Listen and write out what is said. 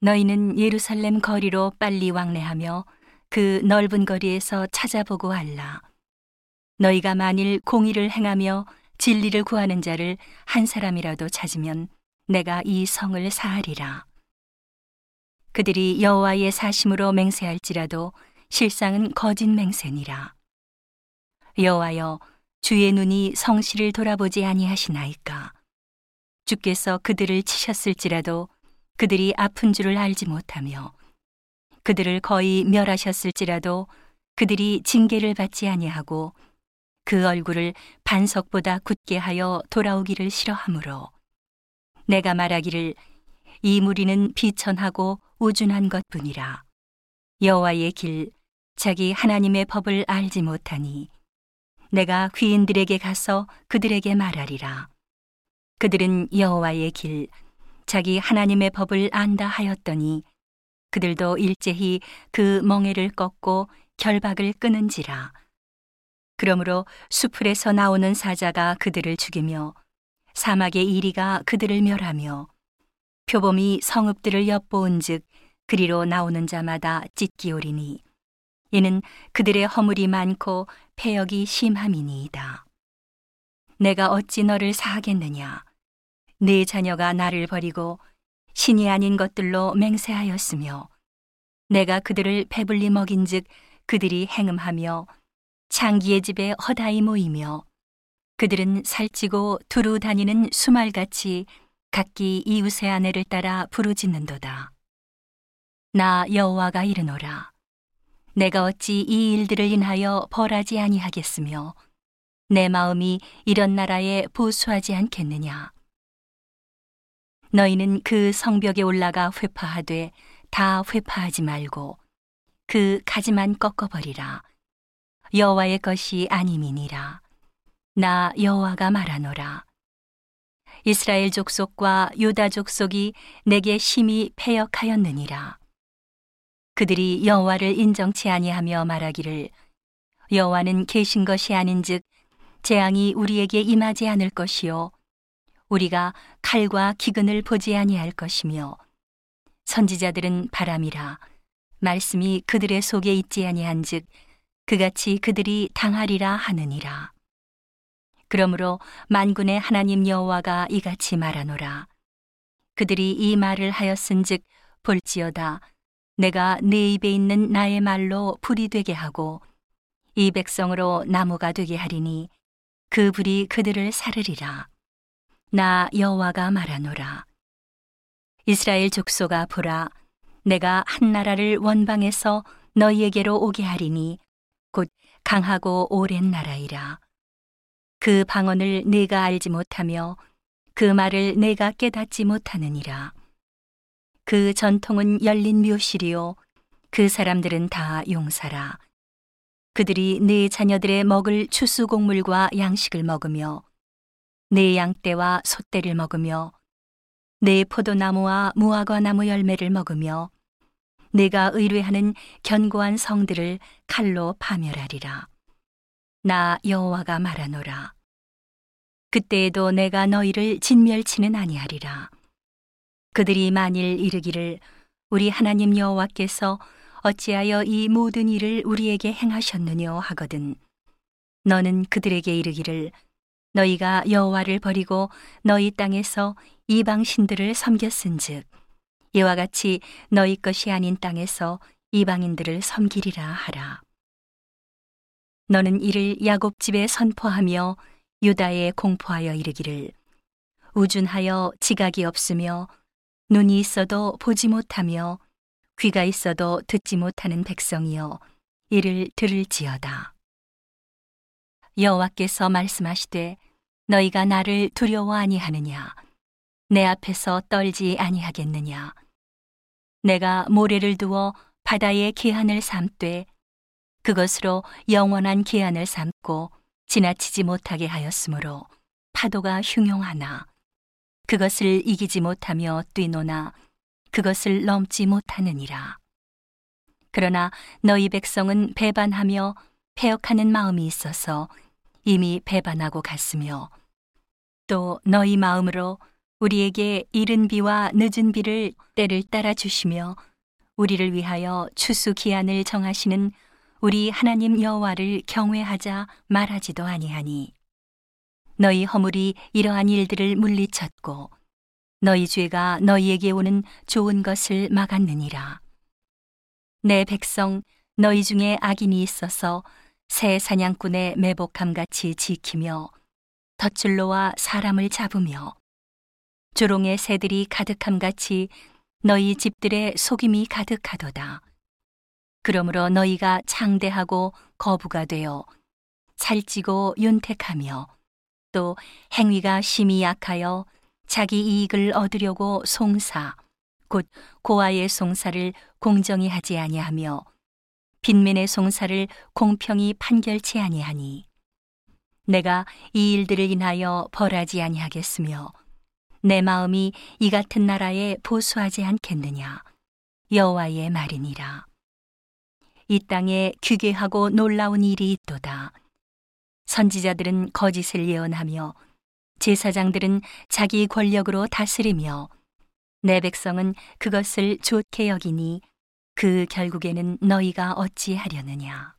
너희는 예루살렘 거리로 빨리 왕래하며 그 넓은 거리에서 찾아보고 알라. 너희가 만일 공의를 행하며 진리를 구하는 자를 한 사람이라도 찾으면 내가 이 성을 사하리라. 그들이 여호와의 사심으로 맹세할지라도 실상은 거짓 맹세니라. 여호와여 주의 눈이 성실을 돌아보지 아니하시나이까. 주께서 그들을 치셨을지라도 그들이 아픈 줄을 알지 못하며 그들을 거의 멸하셨을지라도 그들이 징계를 받지 아니하고 그 얼굴을 반석보다 굳게 하여 돌아오기를 싫어하므로 내가 말하기를 이 무리는 비천하고 우준한 것뿐이라. 여호와의 길 자기 하나님의 법을 알지 못하니 내가 귀인들에게 가서 그들에게 말하리라. 그들은 여호와의 길 자기 하나님의 법을 안다 하였더니 그들도 일제히 그 멍에를 꺾고 결박을 끊은지라 그러므로 수풀에서 나오는 사자가 그들을 죽이며 사막의 이리가 그들을 멸하며 표범이 성읍들을 엿보은즉 그리로 나오는 자마다 찢기오리니 이는 그들의 허물이 많고 폐역이 심함이니이다. 내가 어찌 너를 사하겠느냐? 네 자녀가 나를 버리고 신이 아닌 것들로 맹세하였으며 내가 그들을 배불리 먹인즉 그들이 행음하며 창기의 집에 허다히 모이며 그들은 살찌고 두루 다니는 수말같이 각기 이웃의 아내를 따라 부르짖는도다. 나 여호와가 이르노라. 내가 어찌 이 일들을 인하여 벌하지 아니하겠으며 내 마음이 이런 나라에 보수하지 않겠느냐. 너희는 그 성벽에 올라가 회파하되 다 회파하지 말고 그 가지만 꺾어버리라. 여호와의 것이 아님이니라. 나 여호와가 말하노라. 이스라엘 족속과 유다 족속이 내게 심히 패역하였느니라. 그들이 여호와를 인정치 아니하며 말하기를 여호와는 계신 것이 아닌즉 재앙이 우리에게 임하지 않을 것이요 우리가 칼과 기근을 보지 아니할 것이며 선지자들은 바람이라 말씀이 그들의 속에 있지 아니한즉 그같이 그들이 당하리라 하느니라. 그러므로 만군의 하나님 여호와가 이같이 말하노라. 그들이 이 말을 하였은즉 볼지어다 내가 내 입에 있는 나의 말로 불이 되게 하고 이 백성으로 나무가 되게 하리니 그 불이 그들을 사르리라. 나 여호와가 말하노라. 이스라엘 족속아 보라 내가 한 나라를 원방에서 너희에게로 오게 하리니 곧 강하고 오랜 나라이라. 그 방언을 내가 알지 못하며 그 말을 내가 깨닫지 못하느니라. 그 전통은 열린 묘실이요. 그 사람들은 다 용사라. 그들이 내 자녀들의 먹을 추수 곡물과 양식을 먹으며 내 양떼와 소떼를 먹으며 내 포도나무와 무화과 나무 열매를 먹으며 내가 의뢰하는 견고한 성들을 칼로 파멸하리라. 나 여호와가 말하노라. 그때에도 내가 너희를 진멸치는 아니하리라. 그들이 만일 이르기를 우리 하나님 여호와께서 어찌하여 이 모든 일을 우리에게 행하셨느뇨 하거든. 너는 그들에게 이르기를 너희가 여호와를 버리고 너희 땅에서 이방 신들을 섬겼은즉 이와 같이 너희 것이 아닌 땅에서 이방인들을 섬기리라 하라. 너는 이를 야곱 집에 선포하며 유다에 공포하여 이르기를 우준하여 지각이 없으며 눈이 있어도 보지 못하며 귀가 있어도 듣지 못하는 백성이여 이를 들을지어다. 여호와께서 말씀하시되 너희가 나를 두려워 아니하느냐? 내 앞에서 떨지 아니하겠느냐? 내가 모래를 두어 바다의 기한을 삼되 그것으로 영원한 기한을 삼고 지나치지 못하게 하였으므로 파도가 흉용하나? 그것을 이기지 못하며 뛰노나? 그것을 넘지 못하느니라. 그러나 너희 백성은 배반하며 폐역하는 마음이 있어서 이미 배반하고 갔으며 또 너희 마음으로 우리에게 이른 비와 늦은 비를 때를 따라 주시며 우리를 위하여 추수 기한을 정하시는 우리 하나님 여호와를 경외하자 말하지도 아니하니. 너희 허물이 이러한 일들을 물리쳤고 너희 죄가 너희에게 오는 좋은 것을 막았느니라. 내 백성 너희 중에 악인이 있어서 새 사냥꾼의 매복함 같이 지키며 덫줄로와 사람을 잡으며 조롱의 새들이 가득함 같이 너희 집들의 속임이 가득하도다. 그러므로 너희가 창대하고 거부가 되어 살찌고 윤택하며 또 행위가 심히 약하여 자기 이익을 얻으려고 송사 곧 고아의 송사를 공정히 하지 아니하며 빈민의 송사를 공평히 판결치 아니하니 내가 이 일들을 인하여 벌하지 아니하겠으며 내 마음이 이 같은 나라에 보수하지 않겠느냐? 여호와의 말이니라. 이 땅에 귀괴하고 놀라운 일이 있도다. 선지자들은 거짓을 예언하며 제사장들은 자기 권력으로 다스리며 내 백성은 그것을 좋게 여기니 그 결국에는 너희가 어찌하려느냐